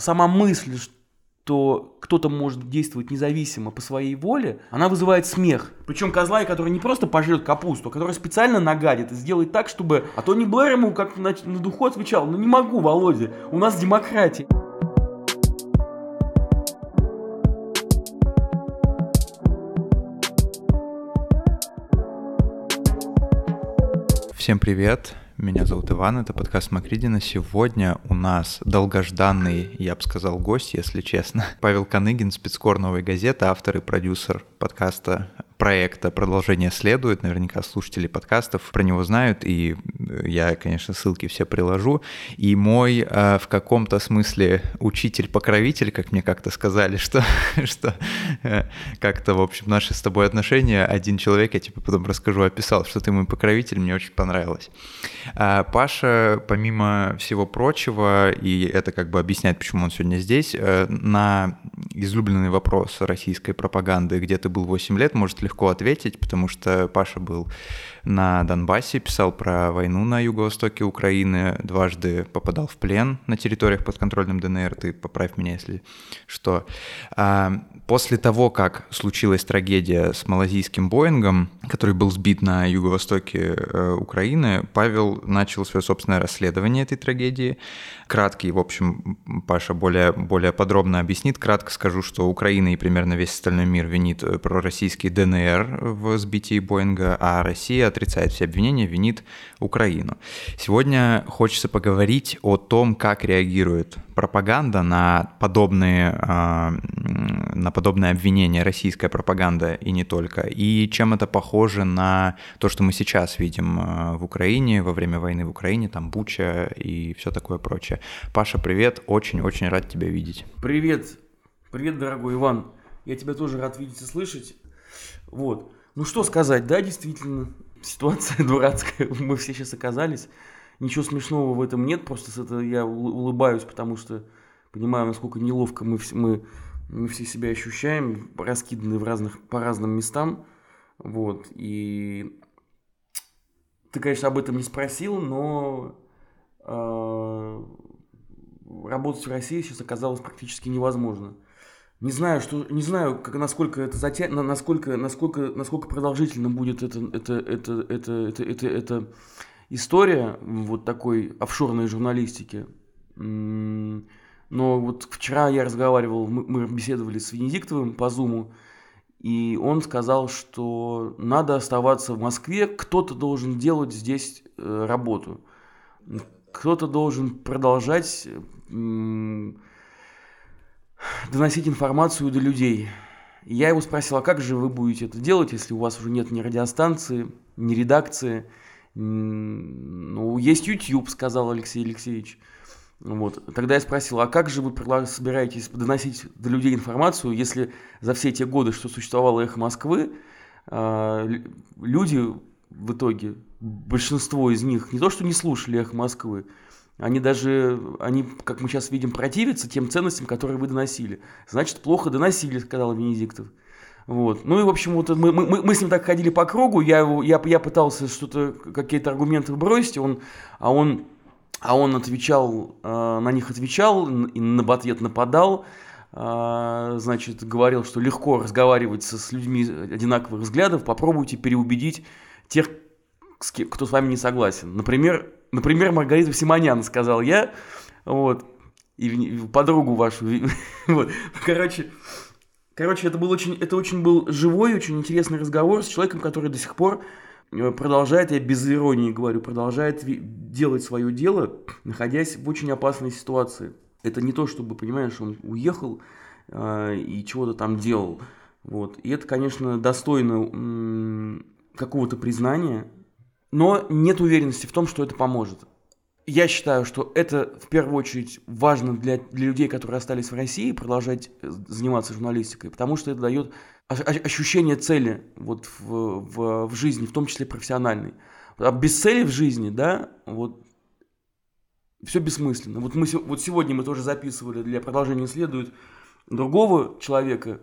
сама мысль, что кто-то может действовать независимо по своей воле, она вызывает смех. Причем козла, который не просто пожрет капусту, а который специально нагадит и сделает так, чтобы... А то не Блэр ему как на, на духу отвечал, ну не могу, Володя, у нас демократия. Всем привет! Меня зовут Иван, это подкаст Макридина. Сегодня у нас долгожданный, я бы сказал, гость, если честно. Павел Коныгин, спецкор «Новой газеты», автор и продюсер подкаста проекта «Продолжение следует». Наверняка слушатели подкастов про него знают, и э, я, конечно, ссылки все приложу. И мой э, в каком-то смысле учитель-покровитель, как мне как-то сказали, что, что э, как-то, в общем, наши с тобой отношения, один человек, я тебе потом расскажу, описал, что ты мой покровитель, мне очень понравилось. А Паша, помимо всего прочего, и это как бы объясняет, почему он сегодня здесь, э, на излюбленный вопрос российской пропаганды, где ты был 8 лет, может легко ответить, потому что Паша был на Донбассе, писал про войну на юго-востоке Украины, дважды попадал в плен на территориях подконтрольным ДНР, ты поправь меня, если что. А, после того, как случилась трагедия с малазийским Боингом, который был сбит на юго-востоке э, Украины, Павел начал свое собственное расследование этой трагедии. Краткий, в общем, Паша более, более подробно объяснит. Кратко скажу, что Украина и примерно весь остальной мир винит э, пророссийский ДНР в сбитии Боинга, а Россия отрицает все обвинения, винит Украину. Сегодня хочется поговорить о том, как реагирует пропаганда на подобные, а, на подобные обвинения, российская пропаганда и не только, и чем это похоже на то, что мы сейчас видим а, в Украине, во время войны в Украине, там Буча и все такое прочее. Паша, привет, очень-очень рад тебя видеть. Привет, привет, дорогой Иван, я тебя тоже рад видеть и слышать. Вот, ну что сказать, да, действительно, ситуация дурацкая, мы все сейчас оказались. Ничего смешного в этом нет, просто с этого я улыбаюсь, потому что понимаю, насколько неловко мы, мы, мы все себя ощущаем, раскиданы в разных, по разным местам. Вот, и ты, конечно, об этом не спросил, но э, работать в России сейчас оказалось практически невозможно. Не знаю, что, не знаю, как, насколько это затя... насколько, насколько, насколько продолжительно будет это, это, это, это, это, это, это история вот такой офшорной журналистики. Но вот вчера я разговаривал, мы, беседовали с Венедиктовым по Зуму, и он сказал, что надо оставаться в Москве, кто-то должен делать здесь э, работу, кто-то должен продолжать доносить информацию до людей. Я его спросил, а как же вы будете это делать, если у вас уже нет ни радиостанции, ни редакции? Ну, есть YouTube, сказал Алексей Алексеевич. Вот. Тогда я спросил, а как же вы собираетесь доносить до людей информацию, если за все те годы, что существовало «Эхо Москвы», а, люди в итоге, большинство из них не то, что не слушали «Эхо Москвы», они даже, они, как мы сейчас видим, противятся тем ценностям, которые вы доносили. Значит, плохо доносили, сказал Венедиктов. Вот. Ну и, в общем, вот мы, мы, мы с ним так ходили по кругу, я, его, я, я пытался что-то, какие-то аргументы бросить, он, а, он, а он отвечал, э, на них отвечал, и на ответ нападал, э, значит, говорил, что легко разговаривать со, с людьми одинаковых взглядов, попробуйте переубедить тех, кто с вами не согласен. Например, Например, Маргарита Симонян, сказал я. Вот. И подругу вашу. вот. Короче, короче, это был очень, это очень был живой, очень интересный разговор с человеком, который до сих пор э, продолжает, я без иронии говорю, продолжает делать свое дело, находясь в очень опасной ситуации. Это не то, чтобы, понимаешь, он уехал э, и чего-то там делал. Вот. И это, конечно, достойно м- какого-то признания, но нет уверенности в том, что это поможет. Я считаю, что это в первую очередь важно для, для людей, которые остались в России, продолжать э, заниматься журналистикой, потому что это дает ощущение цели вот в, в, в жизни, в том числе профессиональной. А без цели в жизни, да, вот все бессмысленно. Вот, мы, вот сегодня мы тоже записывали для продолжения следует другого человека,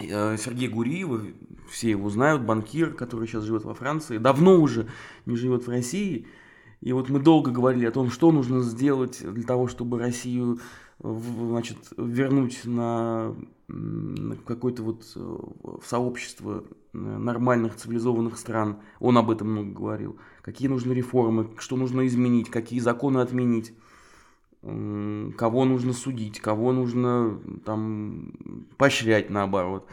Сергей Гуриева, все его знают, банкир, который сейчас живет во Франции, давно уже не живет в России. И вот мы долго говорили о том, что нужно сделать для того, чтобы Россию значит, вернуть на какое-то вот сообщество нормальных цивилизованных стран. Он об этом много говорил. Какие нужны реформы, что нужно изменить, какие законы отменить кого нужно судить, кого нужно там поощрять наоборот.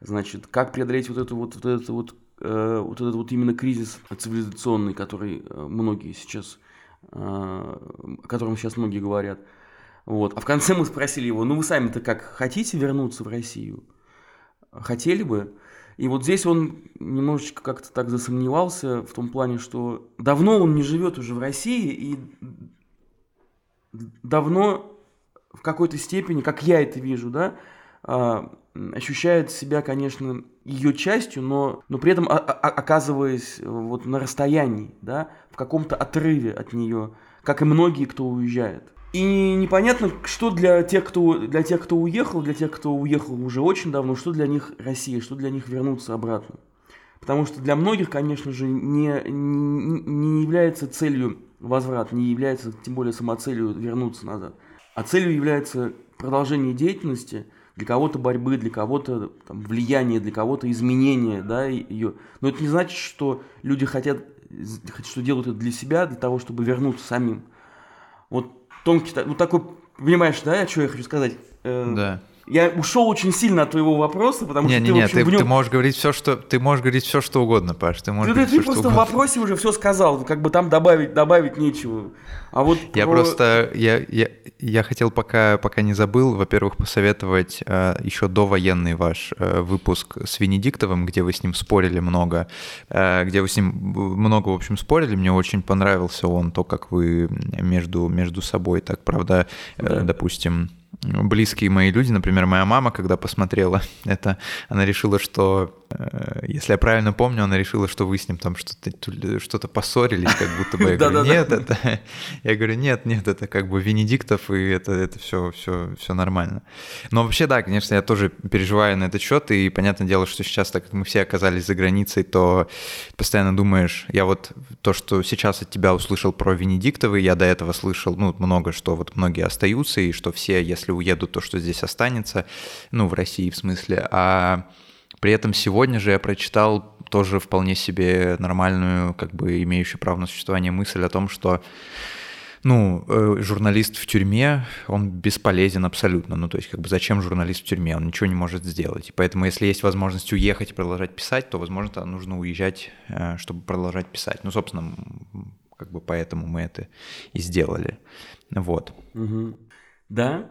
Значит, как преодолеть вот эту вот, вот это вот, э, вот этот вот именно кризис цивилизационный, который э, многие сейчас, э, о котором сейчас многие говорят. Вот. А в конце мы спросили его, ну вы сами-то как, хотите вернуться в Россию? Хотели бы? И вот здесь он немножечко как-то так засомневался в том плане, что давно он не живет уже в России, и давно в какой-то степени, как я это вижу, да, а, ощущает себя, конечно, ее частью, но, но при этом оказываясь вот на расстоянии, да, в каком-то отрыве от нее, как и многие, кто уезжает. И непонятно, что для тех, кто, для тех, кто уехал, для тех, кто уехал уже очень давно, что для них Россия, что для них вернуться обратно. Потому что для многих, конечно же, не, не, не является целью возврат не является тем более самоцелью вернуться назад, а целью является продолжение деятельности, для кого-то борьбы, для кого-то там, влияния, для кого-то изменения, да, ее. Но это не значит, что люди хотят, что делают это для себя, для того, чтобы вернуться самим. Вот тонкий, вот такой, понимаешь, да, что я хочу сказать? Э, да. Я ушел очень сильно от твоего вопроса, потому не, что не, ты, не, общем, ты, в нем... ты можешь говорить все, что ты можешь говорить все, что угодно, Паш. Ты можешь. Ты, ты, ты просто в вопросе уже все сказал, как бы там добавить добавить нечего. А вот я про... просто я, я я хотел пока пока не забыл, во-первых, посоветовать э, еще довоенный ваш э, выпуск с Венедиктовым, где вы с ним спорили много, э, где вы с ним много, в общем, спорили. Мне очень понравился он то, как вы между между собой так, правда, э, да. допустим близкие мои люди, например, моя мама, когда посмотрела это, она решила, что, если я правильно помню, она решила, что вы с ним там что-то что поссорились, как будто бы. Я говорю, нет, это... Я говорю, нет, нет, это как бы Венедиктов, и это, это все, все, все нормально. Но вообще, да, конечно, я тоже переживаю на этот счет, и понятное дело, что сейчас, так как мы все оказались за границей, то постоянно думаешь, я вот то, что сейчас от тебя услышал про Венедиктовы, я до этого слышал, ну, много, что вот многие остаются, и что все, если если уеду, то что здесь останется, ну, в России в смысле, а при этом сегодня же я прочитал тоже вполне себе нормальную, как бы имеющую право на существование мысль о том, что ну, э, журналист в тюрьме, он бесполезен абсолютно. Ну, то есть, как бы, зачем журналист в тюрьме? Он ничего не может сделать. И поэтому, если есть возможность уехать и продолжать писать, то, возможно, нужно уезжать, э, чтобы продолжать писать. Ну, собственно, как бы поэтому мы это и сделали. Вот. Угу. Да,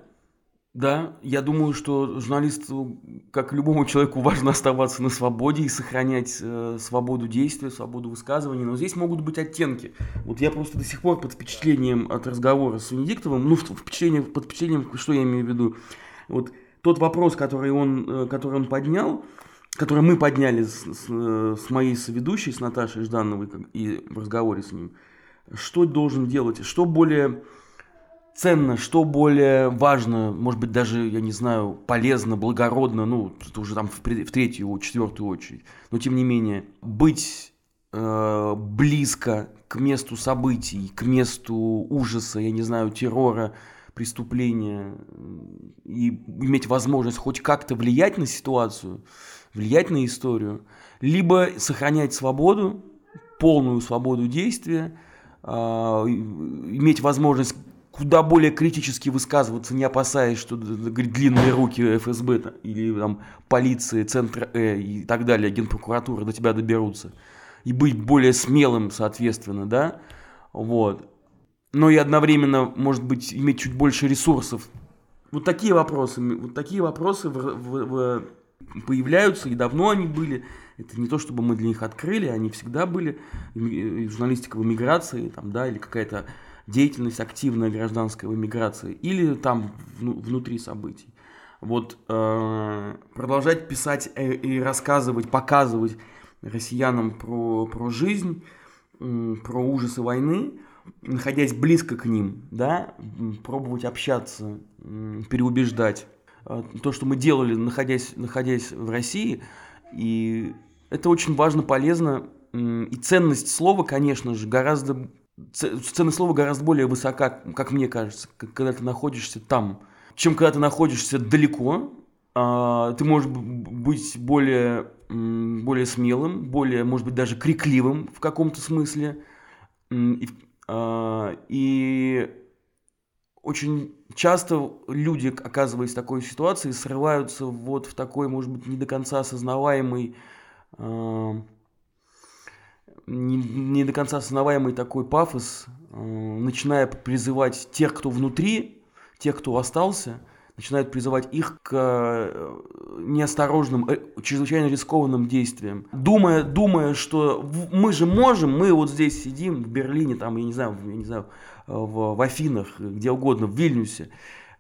да, я думаю, что журналисту, как любому человеку, важно оставаться на свободе и сохранять э, свободу действия, свободу высказывания. Но здесь могут быть оттенки. Вот я просто до сих пор под впечатлением от разговора с Венедиктовым, ну, впечатление, под впечатлением, что я имею в виду. Вот тот вопрос, который он, э, который он поднял, который мы подняли с, с, э, с моей соведущей, с Наташей Ждановой, и в разговоре с ним, что должен делать, что более ценно, что более важно, может быть, даже, я не знаю, полезно, благородно, ну, это уже там в, в третью, четвертую очередь. Но, тем не менее, быть э, близко к месту событий, к месту ужаса, я не знаю, террора, преступления, и иметь возможность хоть как-то влиять на ситуацию, влиять на историю, либо сохранять свободу, полную свободу действия, э, иметь возможность куда более критически высказываться, не опасаясь, что длинные руки ФСБ или там, полиции, Центра Э и так далее, Генпрокуратура до тебя доберутся. И быть более смелым, соответственно, да, вот. Но и одновременно, может быть, иметь чуть больше ресурсов. Вот такие вопросы, вот такие вопросы в, в, в, появляются, и давно они были. Это не то, чтобы мы для них открыли, они всегда были. Журналистика в эмиграции, там, да, или какая-то деятельность активная гражданская в эмиграции или там внутри событий. Вот э, продолжать писать и, и рассказывать, показывать россиянам про, про жизнь, э, про ужасы войны, находясь близко к ним, да, пробовать общаться, э, переубеждать. Э, то, что мы делали, находясь, находясь в России, и это очень важно, полезно, и ценность слова, конечно же, гораздо ценность слова гораздо более высока, как мне кажется, когда ты находишься там. чем когда ты находишься далеко. А, ты можешь быть более, более смелым, более, может быть, даже крикливым в каком-то смысле. И, а, и очень часто люди, оказываясь в такой ситуации, срываются вот в такой, может быть, не до конца осознаваемый а, не, не до конца осознаваемый такой пафос, э, начиная призывать тех, кто внутри, тех, кто остался, начинают призывать их к э, неосторожным, э, чрезвычайно рискованным действиям. Думая, думая, что мы же можем, мы вот здесь сидим в Берлине, там, я не знаю, я не знаю, в, в Афинах, где угодно, в Вильнюсе,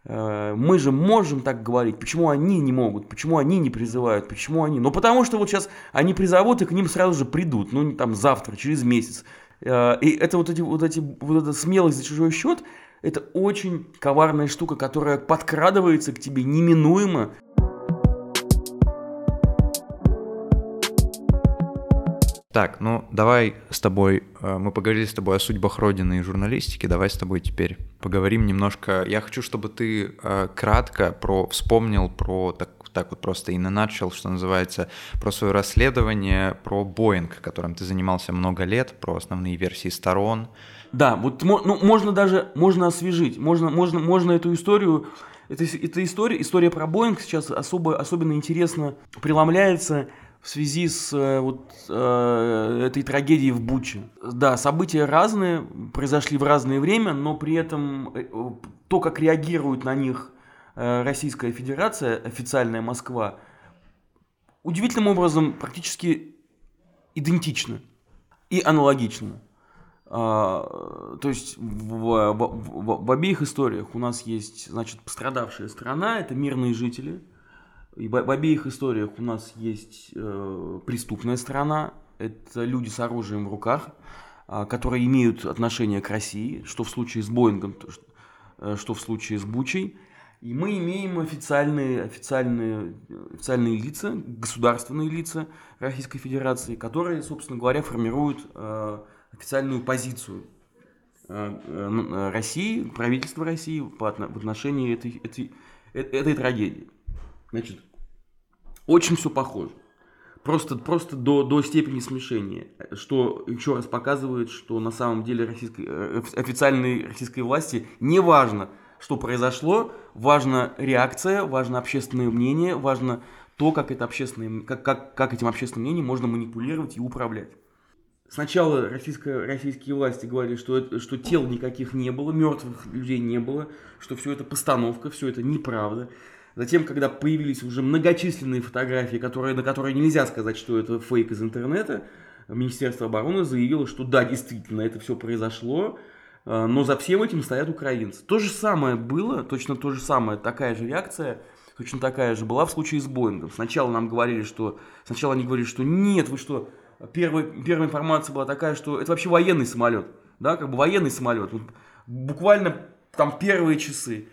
мы же можем так говорить, почему они не могут, почему они не призывают, почему они... Ну, потому что вот сейчас они призовут, и к ним сразу же придут, ну, там, завтра, через месяц. Э, и это вот эти, вот эти, вот эта смелость за чужой счет, это очень коварная штука, которая подкрадывается к тебе неминуемо. Так, ну давай с тобой, э, мы поговорили с тобой о судьбах Родины и журналистики, давай с тобой теперь поговорим немножко. Я хочу, чтобы ты э, кратко про, вспомнил про так, так вот просто и на начал, что называется, про свое расследование, про Боинг, которым ты занимался много лет, про основные версии сторон. Да, вот ну, можно даже, можно освежить, можно, можно, можно эту историю, это, эта история, история про Боинг сейчас особо, особенно интересно преломляется в связи с э, вот э, этой трагедией в Буче. Да, события разные, произошли в разное время, но при этом э, то, как реагирует на них Российская Федерация, официальная Москва, удивительным образом практически идентично и аналогично. А, то есть в, в, в, в обеих историях у нас есть, значит, пострадавшая страна, это мирные жители – и в, обеих историях у нас есть э, преступная сторона, это люди с оружием в руках, э, которые имеют отношение к России, что в случае с Боингом, то, что, э, что в случае с Бучей. И мы имеем официальные, официальные, официальные лица, государственные лица Российской Федерации, которые, собственно говоря, формируют э, официальную позицию э, э, России, правительства России по, в отношении этой, этой, э, этой трагедии. Значит, очень все похоже. Просто, просто до, до степени смешения, что еще раз показывает, что на самом деле российской, э, официальной российской власти не важно, что произошло, важна реакция, важно общественное мнение, важно то, как, это общественное, как, как, как этим общественным мнением можно манипулировать и управлять. Сначала российская, российские власти говорили, что, это, что тел никаких не было, мертвых людей не было, что все это постановка, все это неправда. Затем, когда появились уже многочисленные фотографии, которые, на которые нельзя сказать, что это фейк из интернета, Министерство обороны заявило, что да, действительно, это все произошло, э, но за всем этим стоят украинцы. То же самое было, точно то же самое, такая же реакция, точно такая же была в случае с Боингом. Сначала нам говорили, что... Сначала они говорили, что нет, вы что... Первая, первая информация была такая, что это вообще военный самолет. Да, как бы военный самолет. Буквально там первые часы.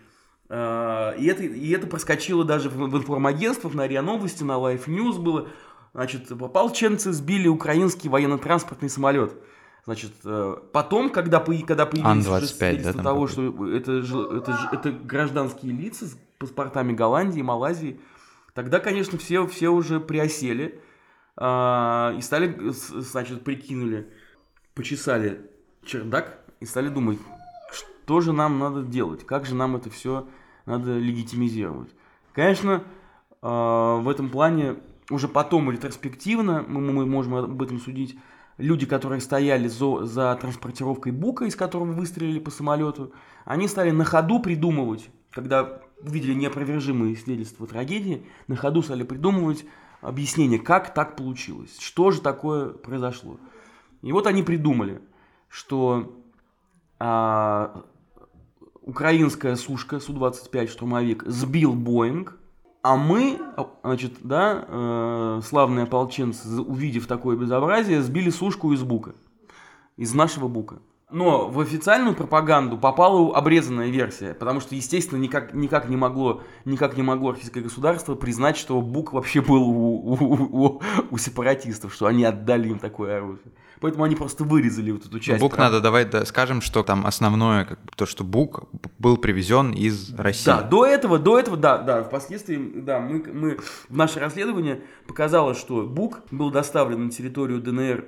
А, и это, и это проскочило даже в, в информагентствах, на РИА Новости, на Life News было. Значит, ополченцы сбили украинский военно-транспортный самолет. Значит, э, потом, когда, когда появились уже свидетельства да, того, что это, это, это гражданские лица с паспортами Голландии, Малайзии, тогда, конечно, все, все уже приосели а, и стали, значит, прикинули, почесали чердак и стали думать, что же нам надо делать, как же нам это все надо легитимизировать. Конечно, э, в этом плане уже потом ретроспективно мы, мы можем об этом судить. Люди, которые стояли за, за транспортировкой бука, из которого выстрелили по самолету, они стали на ходу придумывать, когда увидели неопровержимые свидетельства трагедии, на ходу стали придумывать объяснение, как так получилось, что же такое произошло. И вот они придумали, что а, украинская сушка Су-25 штурмовик сбил Боинг, а мы, значит, да, э, славные ополченцы, увидев такое безобразие, сбили сушку из бука, из нашего бука. Но в официальную пропаганду попала обрезанная версия, потому что, естественно, никак, никак, не, могло, никак не могло российское государство признать, что Бук вообще был у, у, у, у сепаратистов, что они отдали им такое оружие. Поэтому они просто вырезали вот эту часть. Бук прав... надо давай да, скажем, что там основное, как то, что Бук был привезен из России. Да, до этого, до этого, да, да, впоследствии, да, мы, мы в наше расследование показало, что Бук был доставлен на территорию ДНР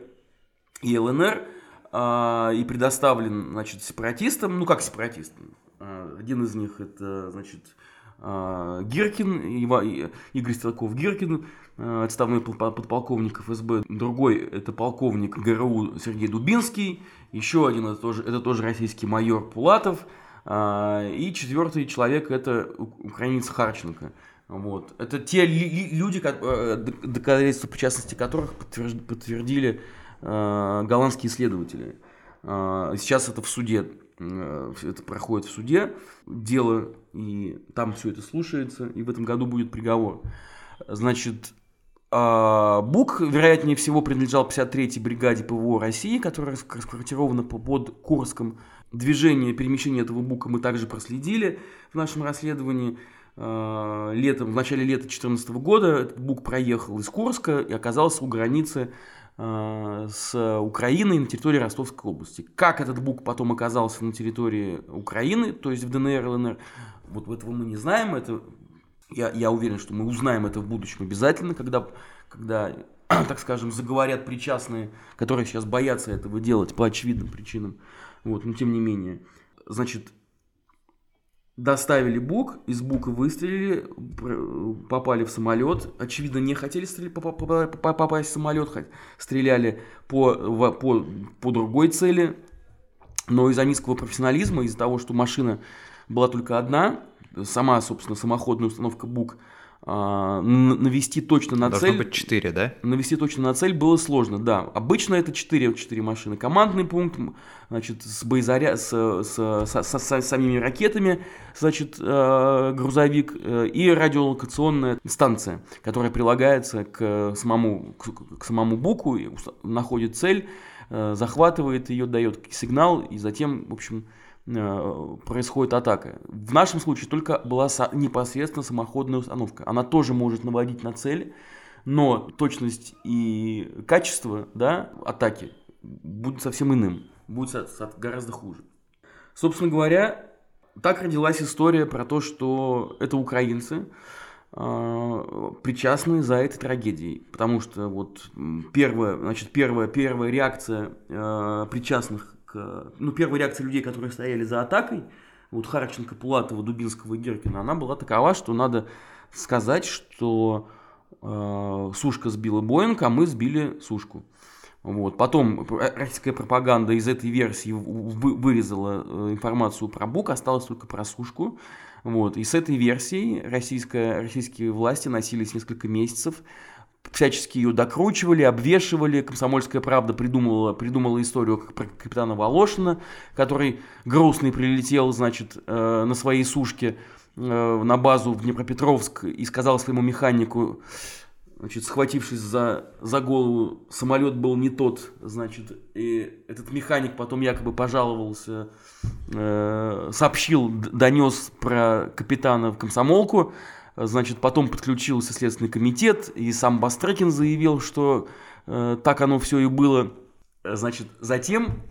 и ЛНР, и предоставлен, значит, сепаратистам, ну как сепаратистам, а, один из них это, значит, а, Гиркин, Игорь Стрелков Гиркин, отставной подполковник ФСБ, другой это полковник ГРУ Сергей Дубинский, еще один это тоже, это тоже российский майор Пулатов, и четвертый человек это украинец Харченко. Вот. Это те люди, э, доказательства причастности которых подтвердили голландские исследователи. Э, сейчас это в суде, э, это проходит в суде, дело, и там все это слушается, и в этом году будет приговор. Значит, Бук, вероятнее всего, принадлежал 53-й бригаде ПВО России, которая расквартирована под Курском. Движение, перемещение этого Бука мы также проследили в нашем расследовании. Летом, в начале лета 2014 года этот Бук проехал из Курска и оказался у границы Э, с Украиной на территории Ростовской области. Как этот бук потом оказался на территории Украины, то есть в ДНР, ЛНР, вот этого мы не знаем. Это, я, я уверен, что мы узнаем это в будущем обязательно, когда, когда так скажем, заговорят причастные, которые сейчас боятся этого делать по очевидным причинам. Вот, но тем не менее. Значит, доставили Бук, из Бука выстрелили, попали в самолет. Очевидно, не хотели стрелять, попасть в самолет, стреляли по, по, по другой цели. Но из-за низкого профессионализма, из-за того, что машина была только одна, сама, собственно, самоходная установка Бук – навести точно на Должно цель... быть 4, да? Навести точно на цель было сложно, да. Обычно это 4, 4 машины. Командный пункт, значит, с боезаря... с, с, с, с, с самими ракетами, значит, э, грузовик э, и радиолокационная станция, которая прилагается к самому, к, к самому буку, находит цель, э, захватывает ее, дает сигнал, и затем, в общем, происходит атака. В нашем случае только была непосредственно самоходная установка. Она тоже может наводить на цель, но точность и качество да, атаки будет совсем иным, будет гораздо хуже. Собственно говоря, так родилась история про то, что это украинцы, э, причастны за этой трагедией. Потому что вот первая, значит, первая, первая реакция э, причастных к... Ну, первая реакция людей, которые стояли за атакой, вот Харченко, Пулатова, Дубинского и Геркина, она была такова, что надо сказать, что э, Сушка сбила Боинг, а мы сбили Сушку. Вот. Потом российская пропаганда из этой версии вырезала э, информацию про Бук, осталось только про Сушку. Вот. И с этой версией российская, российские власти носились несколько месяцев всячески ее докручивали, обвешивали. Комсомольская правда придумала, придумала историю про капитана Волошина, который грустный прилетел, значит, э, на своей сушке э, на базу в Днепропетровск и сказал своему механику, значит, схватившись за, за голову, самолет был не тот, значит, и этот механик потом якобы пожаловался, э, сообщил, донес про капитана в комсомолку, Значит, потом подключился Следственный комитет, и сам Бастрыкин заявил, что э, так оно все и было. Значит, затем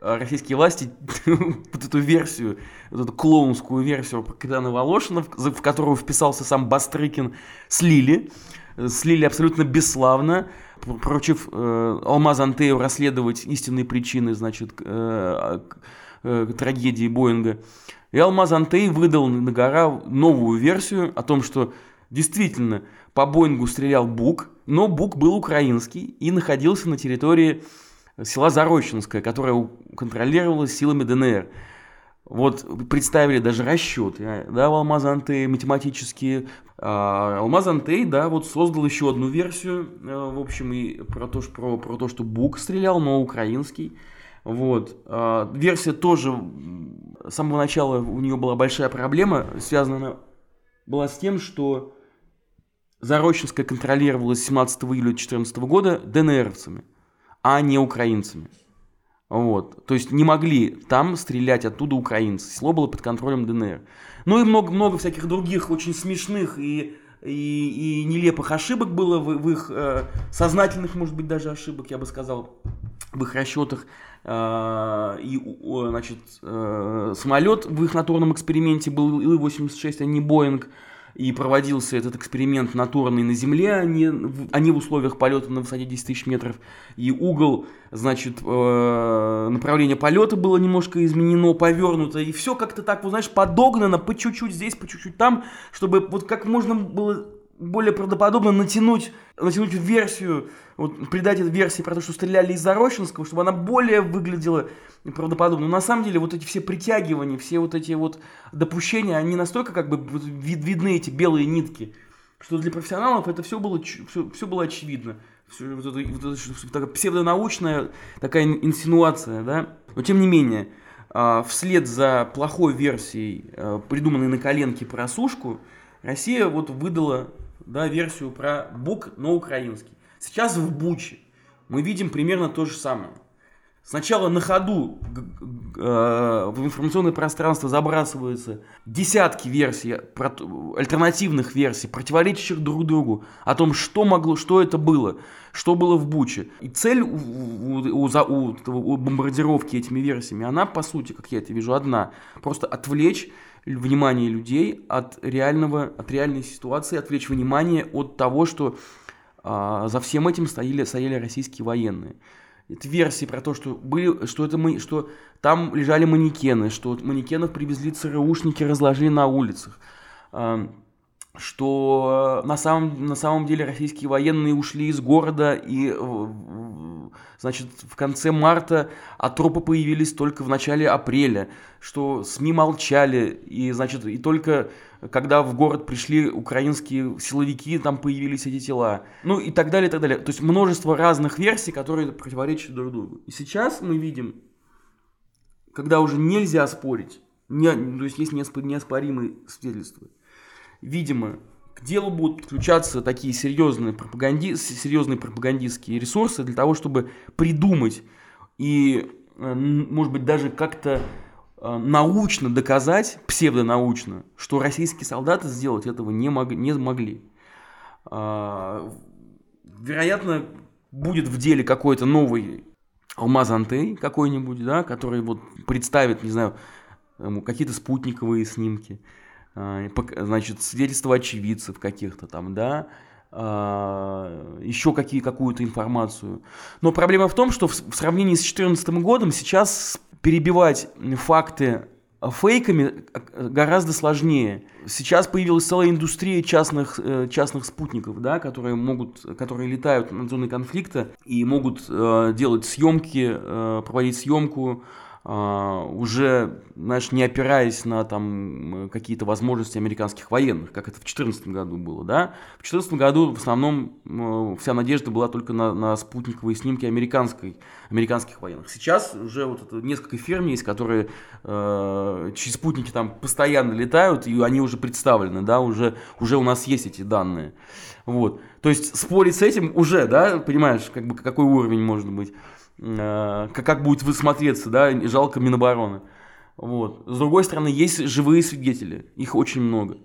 российские власти вот эту версию, вот эту клоунскую версию капитана Волошина, в которую вписался сам Бастрыкин, слили. Слили абсолютно бесславно, поручив э, Алмаз Антею расследовать истинные причины, значит, э, э, трагедии Боинга. И Алмаз Антей выдал на гора новую версию о том, что действительно по Боингу стрелял Бук, но Бук был украинский и находился на территории села Зарощенское, которое контролировалось силами ДНР. Вот представили даже расчеты, да, в Алмаз Антей математические. А Алмаз Антей, да, вот создал еще одну версию, э, в общем, и про то, про, про то, что Бук стрелял, но украинский. Вот. А, версия тоже с самого начала у нее была большая проблема, связана она была с тем, что Зарощенская контролировалась 17 июля 2014 года ДНРовцами, а не украинцами. Вот. То есть не могли там стрелять оттуда украинцы. Село было под контролем ДНР. Ну и много-много всяких других очень смешных и, и, и нелепых ошибок было в, в их э, сознательных, может быть, даже ошибок, я бы сказал, в их расчетах. Э, и, значит, э, самолет в их натурном эксперименте был Ил-86, а не Боинг и проводился этот эксперимент натурный на Земле, а не, а не в условиях полета на высоте 10 тысяч метров. И угол, значит, э, направление полета было немножко изменено, повернуто, и все как-то так, вот, знаешь, подогнано по чуть-чуть здесь, по чуть-чуть там, чтобы вот как можно было более правдоподобно натянуть, натянуть версию, вот, придать этой версии про то, что стреляли из Зарощенского, чтобы она более выглядела правдоподобно. Но на самом деле вот эти все притягивания, все вот эти вот допущения, они настолько как бы вид, видны, эти белые нитки, что для профессионалов это все было, все, все было очевидно. Все, вот это, вот это, такая псевдонаучная такая инсинуация, да. Но тем не менее, а, вслед за плохой версией, а, придуманной на коленке про сушку, Россия вот выдала да, версию про бук на украинский. Сейчас в Буче мы видим примерно то же самое. Сначала на ходу э, в информационное пространство забрасываются десятки версий, альтернативных версий, противоречащих друг другу, о том, что могло, что это было, что было в Буче. И цель у, у, у, у бомбардировки этими версиями, она, по сути, как я это вижу, одна. Просто отвлечь внимание людей от реального, от реальной ситуации, отвлечь внимание от того, что а, за всем этим стояли, стояли российские военные. Версии про то, что, были, что, это мы, что там лежали манекены, что манекенов привезли ЦРУшники, разложили на улицах. Что на самом, на самом деле российские военные ушли из города и значит, в конце марта, а трупы появились только в начале апреля, что СМИ молчали, и, значит, и только когда в город пришли украинские силовики, там появились эти тела. Ну и так далее, и так далее. То есть множество разных версий, которые противоречат друг другу. И сейчас мы видим, когда уже нельзя спорить, не, то есть есть неоспоримые свидетельства, видимо, к делу будут подключаться такие серьезные, пропаганди... серьезные пропагандистские ресурсы для того, чтобы придумать и, э, может быть, даже как-то э, научно доказать, псевдонаучно, что российские солдаты сделать этого не, мог... не могли. А, вероятно, будет в деле какой-то новый Алмаз Антей какой-нибудь, да, который вот представит, не знаю, какие-то спутниковые снимки, значит, свидетельства очевидцев каких-то там, да, а, еще какие, какую-то информацию. Но проблема в том, что в, сравнении с 2014 годом сейчас перебивать факты фейками э, гораздо сложнее. Сейчас появилась целая индустрия частных, э, частных спутников, да, которые, могут, которые летают над зоной конфликта и могут э, делать съемки, э, проводить съемку, а, уже, знаешь, не опираясь на там какие-то возможности американских военных, как это в 2014 году было, да. В 2014 году в основном вся надежда была только на, на спутниковые снимки американской, американских военных. Сейчас уже вот это несколько фирм есть, которые э, чьи спутники там постоянно летают, и они уже представлены, да, уже, уже у нас есть эти данные. Вот. То есть спорить с этим уже, да, понимаешь, как бы какой уровень может быть. Э, как, как будет высмотреться, да, жалко Минобороны. Вот. С другой стороны, есть живые свидетели, их очень много.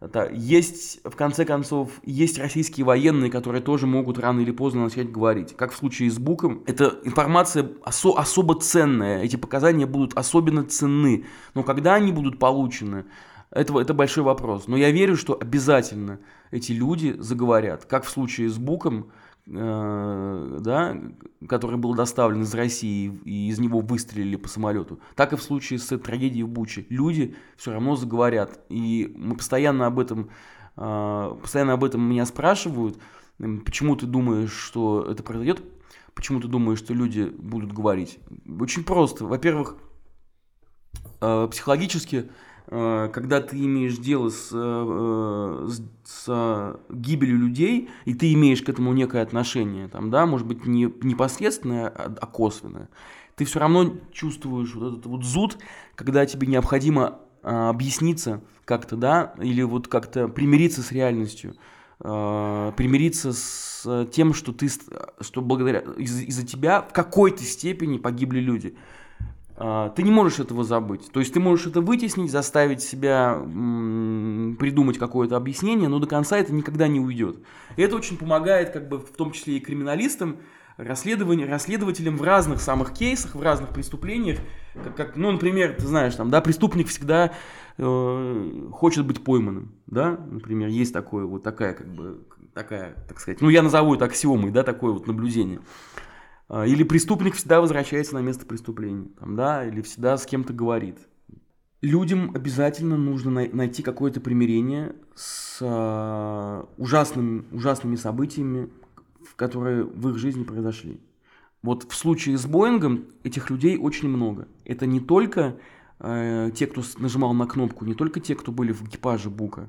Это, есть, в конце концов, есть российские военные, которые тоже могут рано или поздно начать говорить. Как в случае с Буком, эта информация осо- особо ценная, эти показания будут особенно ценны. Но когда они будут получены, это, это большой вопрос. Но я верю, что обязательно эти люди заговорят. Как в случае с Буком, да, который был доставлен из России и из него выстрелили по самолету, так и в случае с трагедией в Буче. Люди все равно заговорят. И мы постоянно об этом, э, постоянно об этом меня спрашивают, почему ты думаешь, что это произойдет, почему ты думаешь, что люди будут говорить. Очень просто. Во-первых, э, психологически Э, когда ты имеешь дело с, э, с, с гибелью людей, и ты имеешь к этому некое отношение, там, да, может быть, не непосредственное, а, а косвенное, ты все равно чувствуешь вот этот вот зуд, когда тебе необходимо а, объясниться как-то, да, или вот как-то примириться с реальностью. э, примириться с тем, что ты, что благодаря из- из-за тебя в какой-то степени погибли люди. Э, ты не можешь этого забыть. То есть ты можешь это вытеснить, заставить себя придумать какое-то объяснение, но до конца это никогда не уйдет. И это очень помогает, как бы, в том числе и криминалистам, расследование, расследователям в разных самых кейсах, в разных преступлениях, как, как ну, например, ты знаешь, там, да, преступник всегда э, хочет быть пойманным, да, например, есть такое, вот такая, как бы, такая, так сказать, ну, я назову это аксиомой, да, такое вот наблюдение. А, или преступник всегда возвращается на место преступления, там, да, или всегда с кем-то говорит. Людям обязательно нужно най- найти какое-то примирение с э, ужасным, ужасными событиями, которые в их жизни произошли. Вот в случае с Боингом этих людей очень много. Это не только э, те, кто нажимал на кнопку, не только те, кто были в экипаже Бука,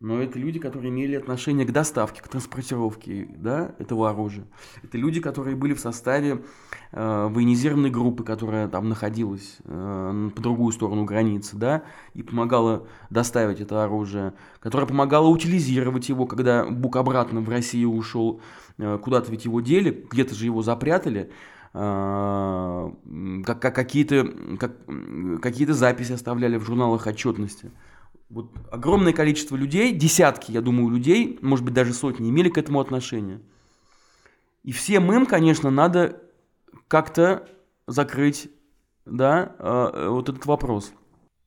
но это люди, которые имели отношение к доставке, к транспортировке да, этого оружия. Это люди, которые были в составе э, военизированной группы, которая там находилась э, по другую сторону границы, да, и помогала доставить это оружие, которая помогала утилизировать его, когда Бук обратно в Россию ушел, э, куда-то ведь его дели, где-то же его запрятали, э, как, как какие-то как, какие записи оставляли в журналах отчетности вот огромное количество людей, десятки, я думаю, людей, может быть, даже сотни, имели к этому отношение. И всем им, конечно, надо как-то закрыть, да, э, вот этот вопрос.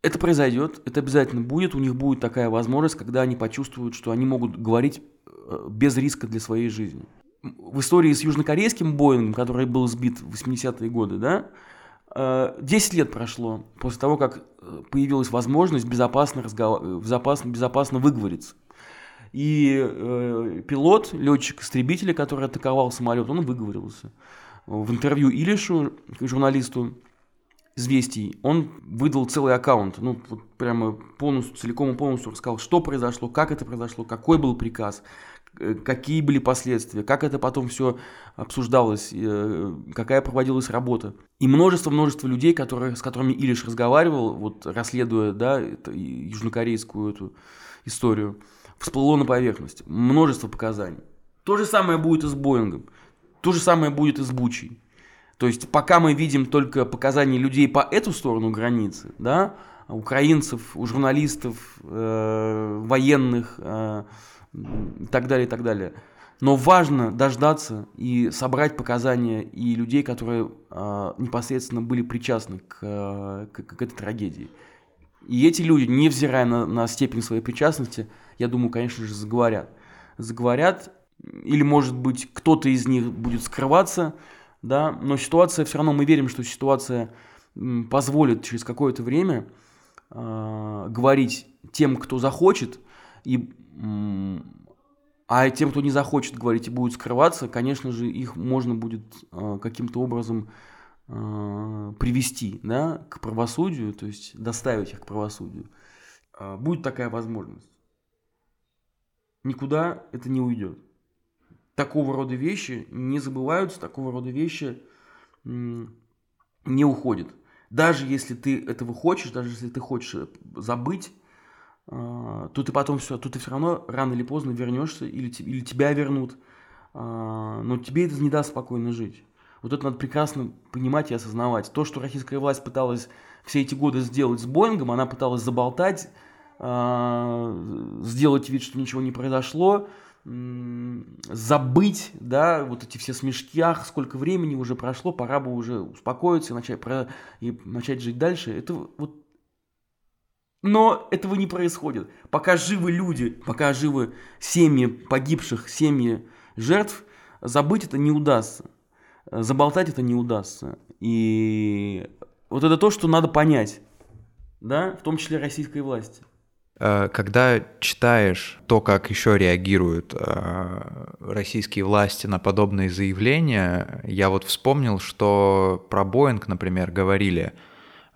Это произойдет, это обязательно будет, у них будет такая возможность, когда они почувствуют, что они могут говорить э, без риска для своей жизни. В истории с южнокорейским Боингом, который был сбит в 80-е годы, да, 10 лет прошло после того, как появилась возможность безопасно, разговар... безопасно, безопасно выговориться. И э, пилот, летчик истребителя, который атаковал самолет, он выговорился. В интервью Илишу, журналисту известий, он выдал целый аккаунт, ну, вот прямо полностью, целиком и полностью рассказал, что произошло, как это произошло, какой был приказ, Э, какие были последствия, как это потом все обсуждалось, э, какая проводилась работа. И множество-множество людей, которые, с которыми Илиш разговаривал, вот расследуя да, южнокорейскую эту историю, всплыло на поверхность. Множество показаний. То же самое будет и с Боингом. То же самое будет и с Бучей. То есть пока мы видим только показания людей по эту сторону границы, да, украинцев, у журналистов, э, военных, э, и так далее, и так далее. Но важно дождаться и собрать показания и людей, которые э, непосредственно были причастны к, к, к этой трагедии. И эти люди, невзирая на, на степень своей причастности, я думаю, конечно же, заговорят. Заговорят, или, может быть, кто-то из них будет скрываться, да, но ситуация, все равно мы верим, что ситуация позволит через какое-то время э, говорить тем, кто захочет, и а тем, кто не захочет говорить и будет скрываться, конечно же, их можно будет э, каким-то образом э, привести да, к правосудию, то есть доставить их к правосудию. Э, будет такая возможность. Никуда это не уйдет. Такого рода вещи не забываются, такого рода вещи не уходят. Даже если ты этого хочешь, даже если ты хочешь забыть, а, то ты потом все, то ты все равно рано или поздно вернешься, или, или тебя вернут, а, но тебе это не даст спокойно жить. Вот это надо прекрасно понимать и осознавать. То, что российская власть пыталась все эти годы сделать с Боингом, она пыталась заболтать, а, сделать вид, что ничего не произошло, забыть, да, вот эти все смешки, ах, сколько времени уже прошло, пора бы уже успокоиться и начать, и начать жить дальше. Это вот но этого не происходит. Пока живы люди, пока живы семьи погибших, семьи жертв, забыть это не удастся. Заболтать это не удастся. И вот это то, что надо понять, да, в том числе российской власти. Э, когда читаешь то, как еще реагируют э, российские власти на подобные заявления, я вот вспомнил, что про Боинг, например, говорили –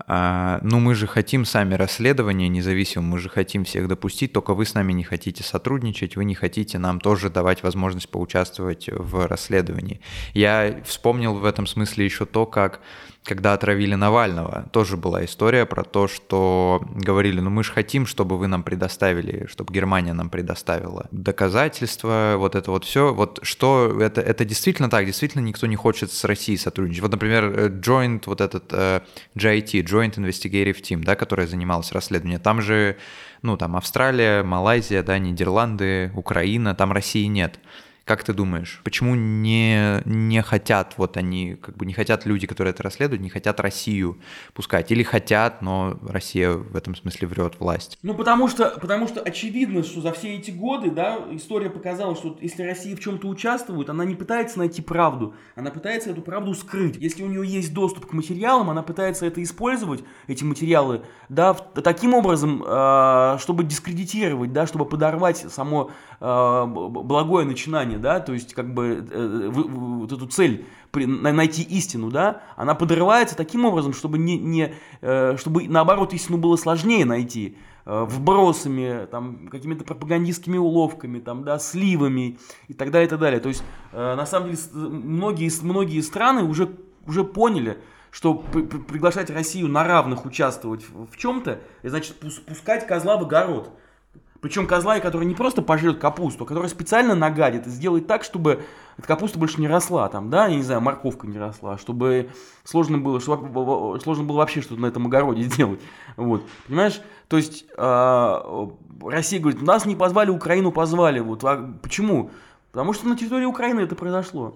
а, ну мы же хотим сами расследования независимым, мы же хотим всех допустить, только вы с нами не хотите сотрудничать, вы не хотите нам тоже давать возможность поучаствовать в расследовании. Я вспомнил в этом смысле еще то, как когда отравили Навального, тоже была история про то, что говорили, ну мы же хотим, чтобы вы нам предоставили, чтобы Германия нам предоставила доказательства, вот это вот все. Вот что это, это действительно так, действительно никто не хочет с Россией сотрудничать. Вот, например, э, Joint, вот этот э, JIT, Joint Investigative Team, да, которая занималась расследованием, там же, ну там Австралия, Малайзия, да, Нидерланды, Украина, там России нет. Как ты думаешь, почему не, не хотят, вот они, как бы не хотят люди, которые это расследуют, не хотят Россию пускать? Или хотят, но Россия в этом смысле врет власть? Ну, потому что, потому что очевидно, что за все эти годы, да, история показала, что если Россия в чем-то участвует, она не пытается найти правду, она пытается эту правду скрыть. Если у нее есть доступ к материалам, она пытается это использовать, эти материалы, да, таким образом, э, чтобы дискредитировать, да, чтобы подорвать само э, благое начинание да, то есть как бы э, вот эту цель найти истину, да, она подрывается таким образом, чтобы не, не э, чтобы наоборот истину было сложнее найти э, вбросами, там, какими-то пропагандистскими уловками, там, да, сливами и так далее, и так далее. То есть, на самом деле, многие, многие страны уже, уже поняли, что приглашать Россию на равных участвовать в чем-то, значит пускать козла в огород. Причем козла, который не просто пожрет капусту, а который специально нагадит и сделает так, чтобы эта капуста больше не росла там, да, я не знаю, морковка не росла, чтобы сложно было, чтобы сложно было вообще что-то на этом огороде сделать. Вот, понимаешь? То есть э, Россия говорит, нас не позвали, Украину позвали. Вот, а почему? Потому что на территории Украины это произошло.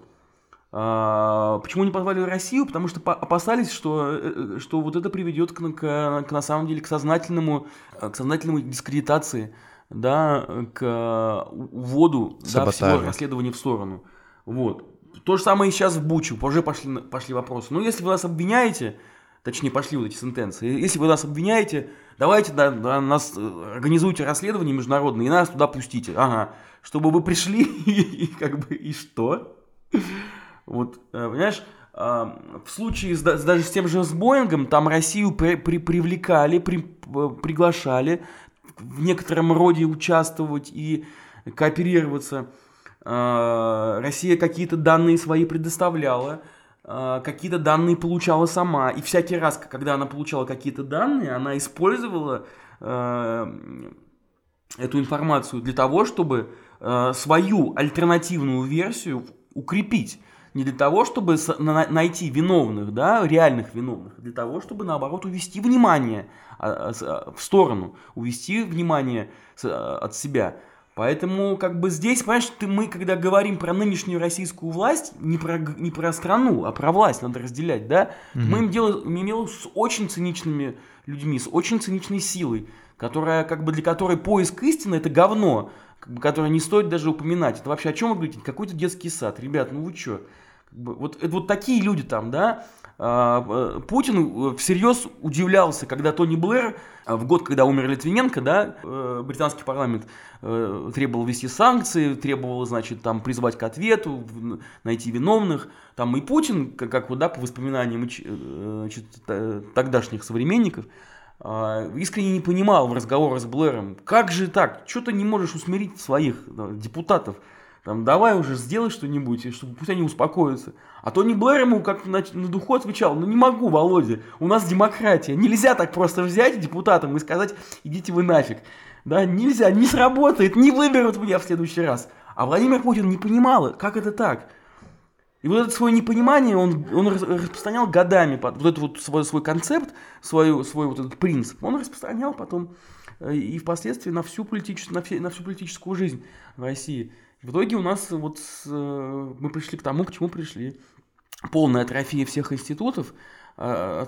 А, почему не позвали Россию? Потому что опасались, что, э, что вот это приведет к, к, к на самом деле к сознательному, к сознательному дискредитации да, к уводу да, всего расследования в сторону. Вот. То же самое и сейчас в Бучу, уже пошли, пошли вопросы. Ну, если вы нас обвиняете, точнее, пошли вот эти сентенции, если вы нас обвиняете, давайте да, да, нас э, организуйте расследование международное и нас туда пустите. Ага, чтобы вы пришли и, как бы, и что? Вот, э, понимаешь, а, в случае с, даже с тем же с Боингом, там Россию при, при, привлекали, при, приглашали, в некотором роде участвовать и кооперироваться. А, Россия какие-то данные свои предоставляла, а, какие-то данные получала сама. И всякий раз, когда она получала какие-то данные, она использовала а, эту информацию для того, чтобы свою альтернативную версию укрепить не для того, чтобы найти виновных, да, реальных виновных, а для того, чтобы, наоборот, увести внимание а, а, в сторону, увести внимание от себя. Поэтому, как бы здесь, понимаешь, ты, мы, когда говорим про нынешнюю российскую власть, не про, не про страну, а про власть надо разделять, да, mm мы им дело, имеем дело с очень циничными людьми, с очень циничной силой, которая, как бы, для которой поиск истины это говно, как бы, которое не стоит даже упоминать. Это вообще о чем вы говорите? Какой-то детский сад. Ребят, ну вы что? Вот, это вот такие люди там, да. А, э, Путин всерьез удивлялся, когда Тони Блэр, а, в год, когда умер Литвиненко, да, э, британский парламент э, требовал ввести санкции, требовал, значит, там призвать к ответу, найти виновных. Там и Путин, как, как вот, да, по воспоминаниям значит, тогдашних современников, искренне не понимал в разговорах с Блэром, как же так, что ты не можешь усмирить своих депутатов, там, давай уже сделай что-нибудь, чтобы пусть они успокоятся. А то не Блэр ему как на, на духу отвечал, ну не могу, Володя, у нас демократия. Нельзя так просто взять депутатам и сказать, идите вы нафиг. Да, нельзя, не сработает, не выберут меня в следующий раз. А Владимир Путин не понимал, как это так. И вот это свое непонимание он, он распространял годами, вот этот вот свой, свой концепт, свой, свой вот этот принцип, он распространял потом э, и впоследствии на всю, политическую, на, все, на всю политическую жизнь в России. В итоге у нас вот э, мы пришли к тому, к чему пришли. Полная атрофия всех институтов, а,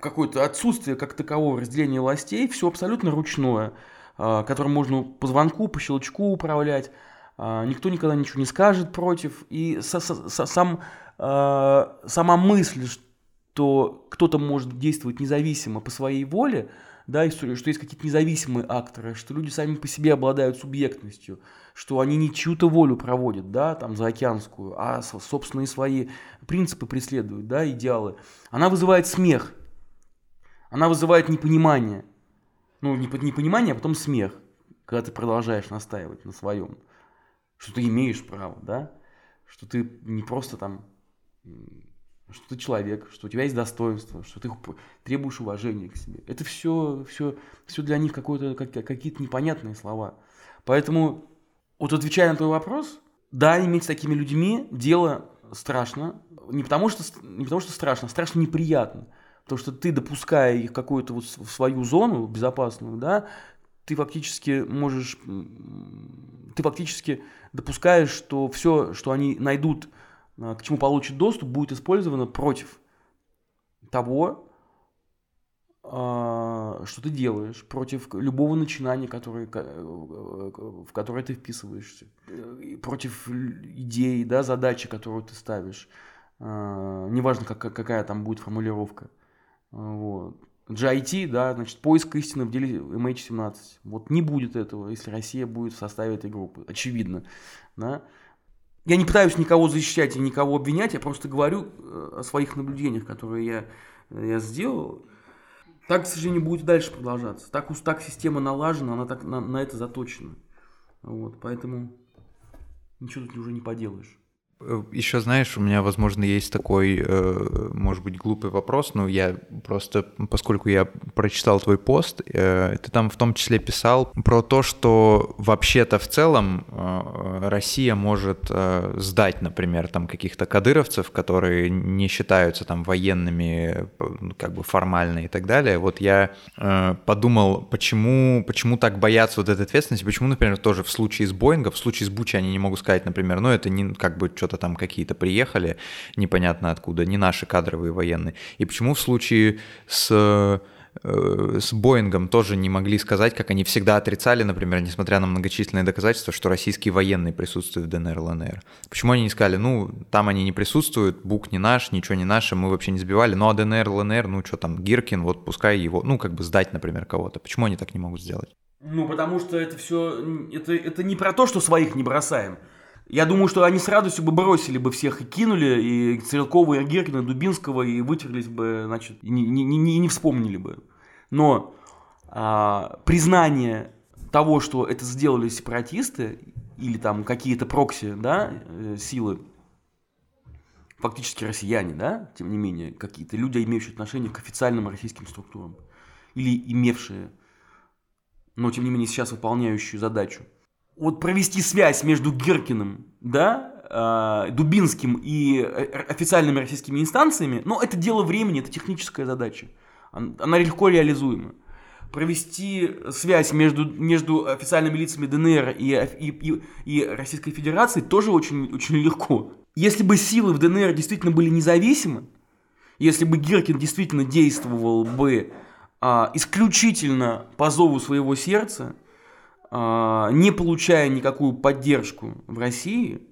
какое-то отсутствие как такового разделения властей, все абсолютно ручное, а, которым можно по звонку, по щелчку управлять. А, никто никогда ничего не скажет против. И сам, сама мысль, что кто-то может действовать независимо по своей воле, да, историю, что есть какие-то независимые акторы, что люди сами по себе обладают субъектностью, что они не чью-то волю проводят, да, там, заокеанскую, а собственные свои принципы преследуют, да, идеалы, она вызывает смех, она вызывает непонимание. Ну, не непонимание, а потом смех, когда ты продолжаешь настаивать на своем, что ты имеешь право, да, что ты не просто там что ты человек, что у тебя есть достоинство, что ты требуешь уважения к себе. Это все, все, все для них какое-то, какие-то непонятные слова. Поэтому, вот отвечая на твой вопрос, да, иметь с такими людьми дело страшно. Не потому что, не потому что страшно, а страшно неприятно. Потому что ты, допуская их какую-то вот свою зону безопасную, да, ты фактически можешь, ты фактически допускаешь, что все, что они найдут, к чему получат доступ, будет использовано против того, а, что ты делаешь, против любого начинания, которое, в которое ты вписываешься, против идеи, да, задачи, которую ты ставишь. А, неважно, как, какая там будет формулировка. Вот. GIT, да, значит, поиск истины в деле MH17. Вот не будет этого, если Россия будет в составе этой группы, очевидно, да. Я не пытаюсь никого защищать и никого обвинять, я просто говорю э, о своих наблюдениях, которые я, я сделал. Так, к сожалению, будет дальше продолжаться. Так, так система налажена, она так на, на это заточена. Вот, поэтому ничего тут уже не поделаешь. Э, Еще знаешь, у меня, возможно, есть такой, э, может быть, глупый вопрос, но я просто, поскольку я прочитал твой пост, э, ты там в том числе писал про то, что вообще-то в целом Россия может сдать, например, там каких-то кадыровцев, которые не считаются там военными, как бы формально и так далее. Вот я подумал, почему, почему так боятся вот этой ответственности, почему, например, тоже в случае с Боингом, в случае с Бучи они не могут сказать, например, ну это не как бы что-то там какие-то приехали, непонятно откуда, не наши кадровые военные. И почему в случае с э, с Боингом тоже не могли сказать, как они всегда отрицали, например, несмотря на многочисленные доказательства, что российские военные присутствуют в ДНР, ЛНР. Почему они не сказали, ну, там они не присутствуют, Бук не наш, ничего не наше, мы вообще не сбивали, ну, а ДНР, ЛНР, ну, что там, Гиркин, вот пускай его, ну, как бы сдать, например, кого-то. Почему они так не могут сделать? Ну, потому что это все, это, это не про то, что своих не бросаем. Я думаю, что они с радостью бы бросили бы всех и кинули, и Стрелкова, и Геркина, и Дубинского, и вытерлись бы, значит, и не, не, не, не вспомнили бы. Но а, признание того, что это сделали сепаратисты, или там какие-то прокси, да, э, силы, фактически россияне, да, тем не менее, какие-то люди, имеющие отношение к официальным российским структурам, или имевшие, но тем не менее сейчас выполняющие задачу – вот провести связь между Геркиным, да, э, Дубинским и э, официальными российскими инстанциями, ну, это дело времени, это техническая задача. Она легко реализуема. Провести связь между, между официальными лицами ДНР и, и, и, и Российской Федерации тоже очень, очень легко. Если бы силы в ДНР действительно были независимы, если бы Геркин действительно действовал бы а, исключительно по зову своего сердца, а, не получая никакую поддержку в России,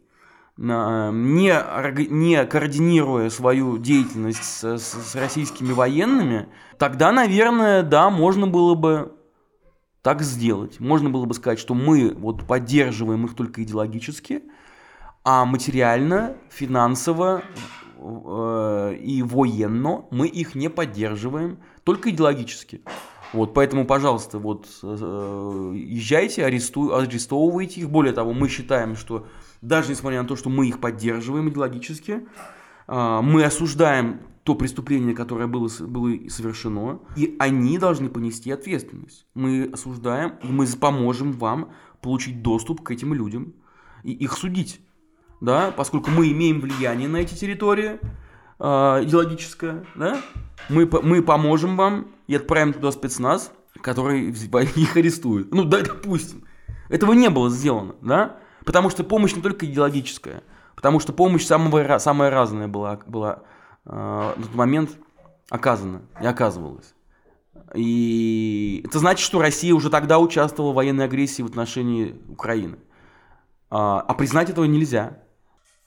не, не координируя свою деятельность с, с, российскими военными, тогда, наверное, да, можно было бы так сделать. Можно было бы сказать, что мы вот поддерживаем их только идеологически, а материально, финансово э, и военно мы их не поддерживаем, только идеологически. Вот, поэтому, пожалуйста, вот э, езжайте, арестуй, арестовывайте их. Более того, мы считаем, что даже несмотря на то, что мы их поддерживаем идеологически, э, мы осуждаем то преступление, которое было, было совершено, и они должны понести ответственность. Мы осуждаем, и мы поможем вам получить доступ к этим людям и их судить. Да, поскольку мы имеем влияние на эти территории, э, идеологическое, да, мы, мы поможем вам и отправим туда спецназ, который их арестует. Ну, да, допустим. Этого не было сделано, да? Потому что помощь не только идеологическая, потому что помощь самого, самая разная была, была э, на тот момент оказана и оказывалась. И это значит, что Россия уже тогда участвовала в военной агрессии в отношении Украины. А, а признать этого нельзя.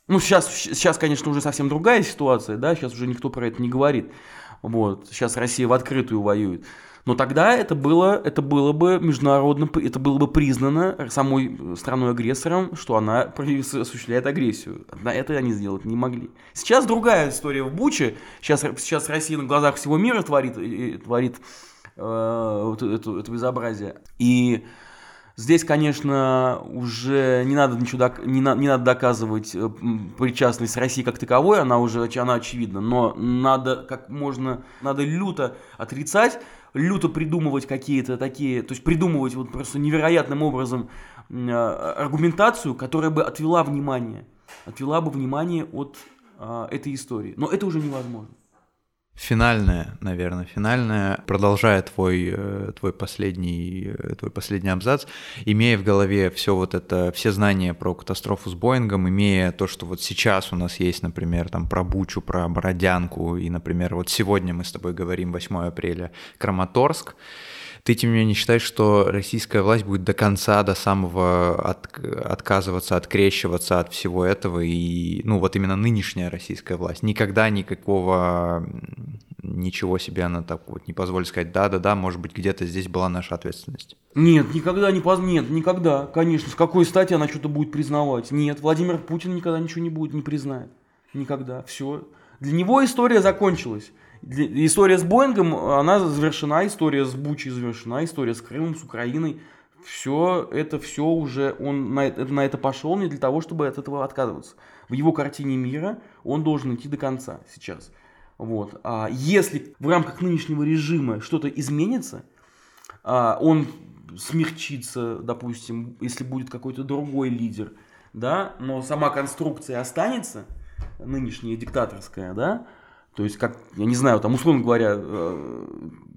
Ну, сейчас, сейчас, конечно, уже совсем другая ситуация, да, сейчас уже никто про это не говорит. Вот. Сейчас Россия в открытую воюет. Но тогда это было, это было бы международно, это было бы признано самой страной-агрессором, что она осуществляет агрессию. На это они сделать не могли. Сейчас другая история в Буче. Сейчас, сейчас Россия на глазах всего мира творит, творит э, вот это, это безобразие. И Здесь, конечно, уже не надо ничего док- не, на- не надо доказывать э, причастность России как таковой, она уже она очевидна, но надо как можно, надо люто отрицать, люто придумывать какие-то такие, то есть придумывать вот просто невероятным образом э, аргументацию, которая бы отвела внимание, отвела бы внимание от э, этой истории. Но это уже невозможно. Финальная, наверное, финальная, продолжая твой, э, твой, последний, э, твой последний абзац, имея в голове все вот это, все знания про катастрофу с Боингом, имея то, что вот сейчас у нас есть, например, там про Бучу, про Бородянку, и, например, вот сегодня мы с тобой говорим, 8 апреля, Краматорск, ты, тем не менее, считаешь, что российская власть будет до конца, до самого от, отказываться, открещиваться от всего этого, и, ну, вот именно нынешняя российская власть, никогда никакого ничего себе она так вот не позволит сказать, да-да-да, может быть, где-то здесь была наша ответственность. Нет, никогда не поз... Нет, никогда, конечно. С какой стати она что-то будет признавать? Нет, Владимир Путин никогда ничего не будет, не признает. Никогда. Все. Для него история закончилась. История с Боингом, она завершена, история с Бучей завершена, история с Крымом, с Украиной. Все это все уже, он на это, на это пошел не для того, чтобы от этого отказываться. В его картине мира он должен идти до конца сейчас. Вот. А если в рамках нынешнего режима что-то изменится, а он смягчится, допустим, если будет какой-то другой лидер, да, но сама конструкция останется, нынешняя диктаторская, да, то есть, как, я не знаю, там, условно говоря, э,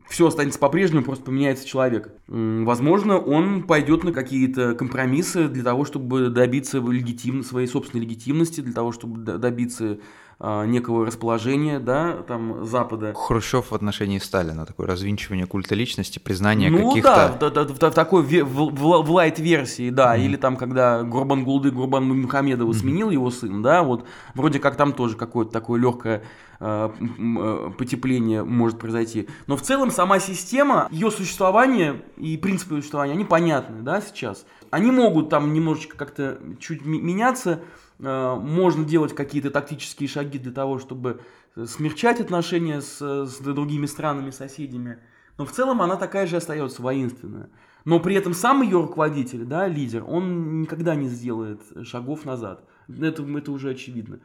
все останется по-прежнему, просто поменяется человек. Возможно, он пойдет на какие-то компромиссы для того, чтобы добиться легитим... своей собственной легитимности, для того, чтобы добиться некого расположения, да, там, Запада. Хрущев в отношении Сталина, такое развинчивание культа личности, признание ну, каких-то... Ну да, в, в, в, такой, в, в, в лайт-версии, да, mm-hmm. или там, когда Гурбан Гулды Гурбан Мухамедова mm-hmm. сменил его сын, да, вот, вроде как там тоже какое-то такое легкое э, э, потепление может произойти. Но в целом сама система, ее существование и принципы существования, они понятны, да, сейчас. Они могут там немножечко как-то чуть меняться, можно делать какие-то тактические шаги для того, чтобы смягчать отношения с, с другими странами, соседями. Но в целом она такая же остается воинственная. Но при этом сам ее руководитель, да, лидер, он никогда не сделает шагов назад. Это, это уже очевидно.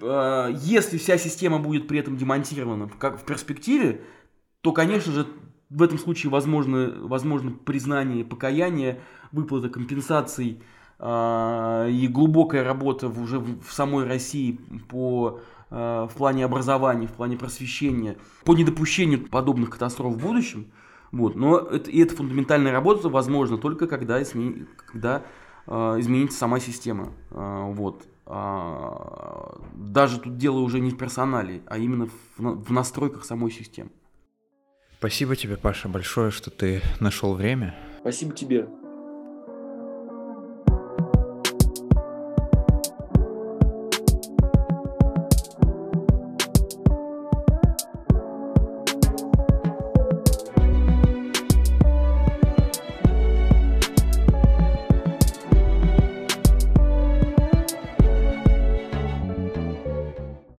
Э, если вся система будет при этом демонтирована как в перспективе, то, конечно же, в этом случае возможно, возможно признание, покаяние, выплата компенсаций и глубокая работа уже в самой России по а, в плане образования, в плане просвещения, по недопущению подобных катастроф в будущем. Вот. Но это, и эта фундаментальная работа возможна только когда, измени, когда э, изменится сама система. Э, вот. э, даже тут дело уже не в персонале, а именно в, в настройках самой системы. Спасибо тебе, Паша, большое, что ты нашел время. Спасибо тебе.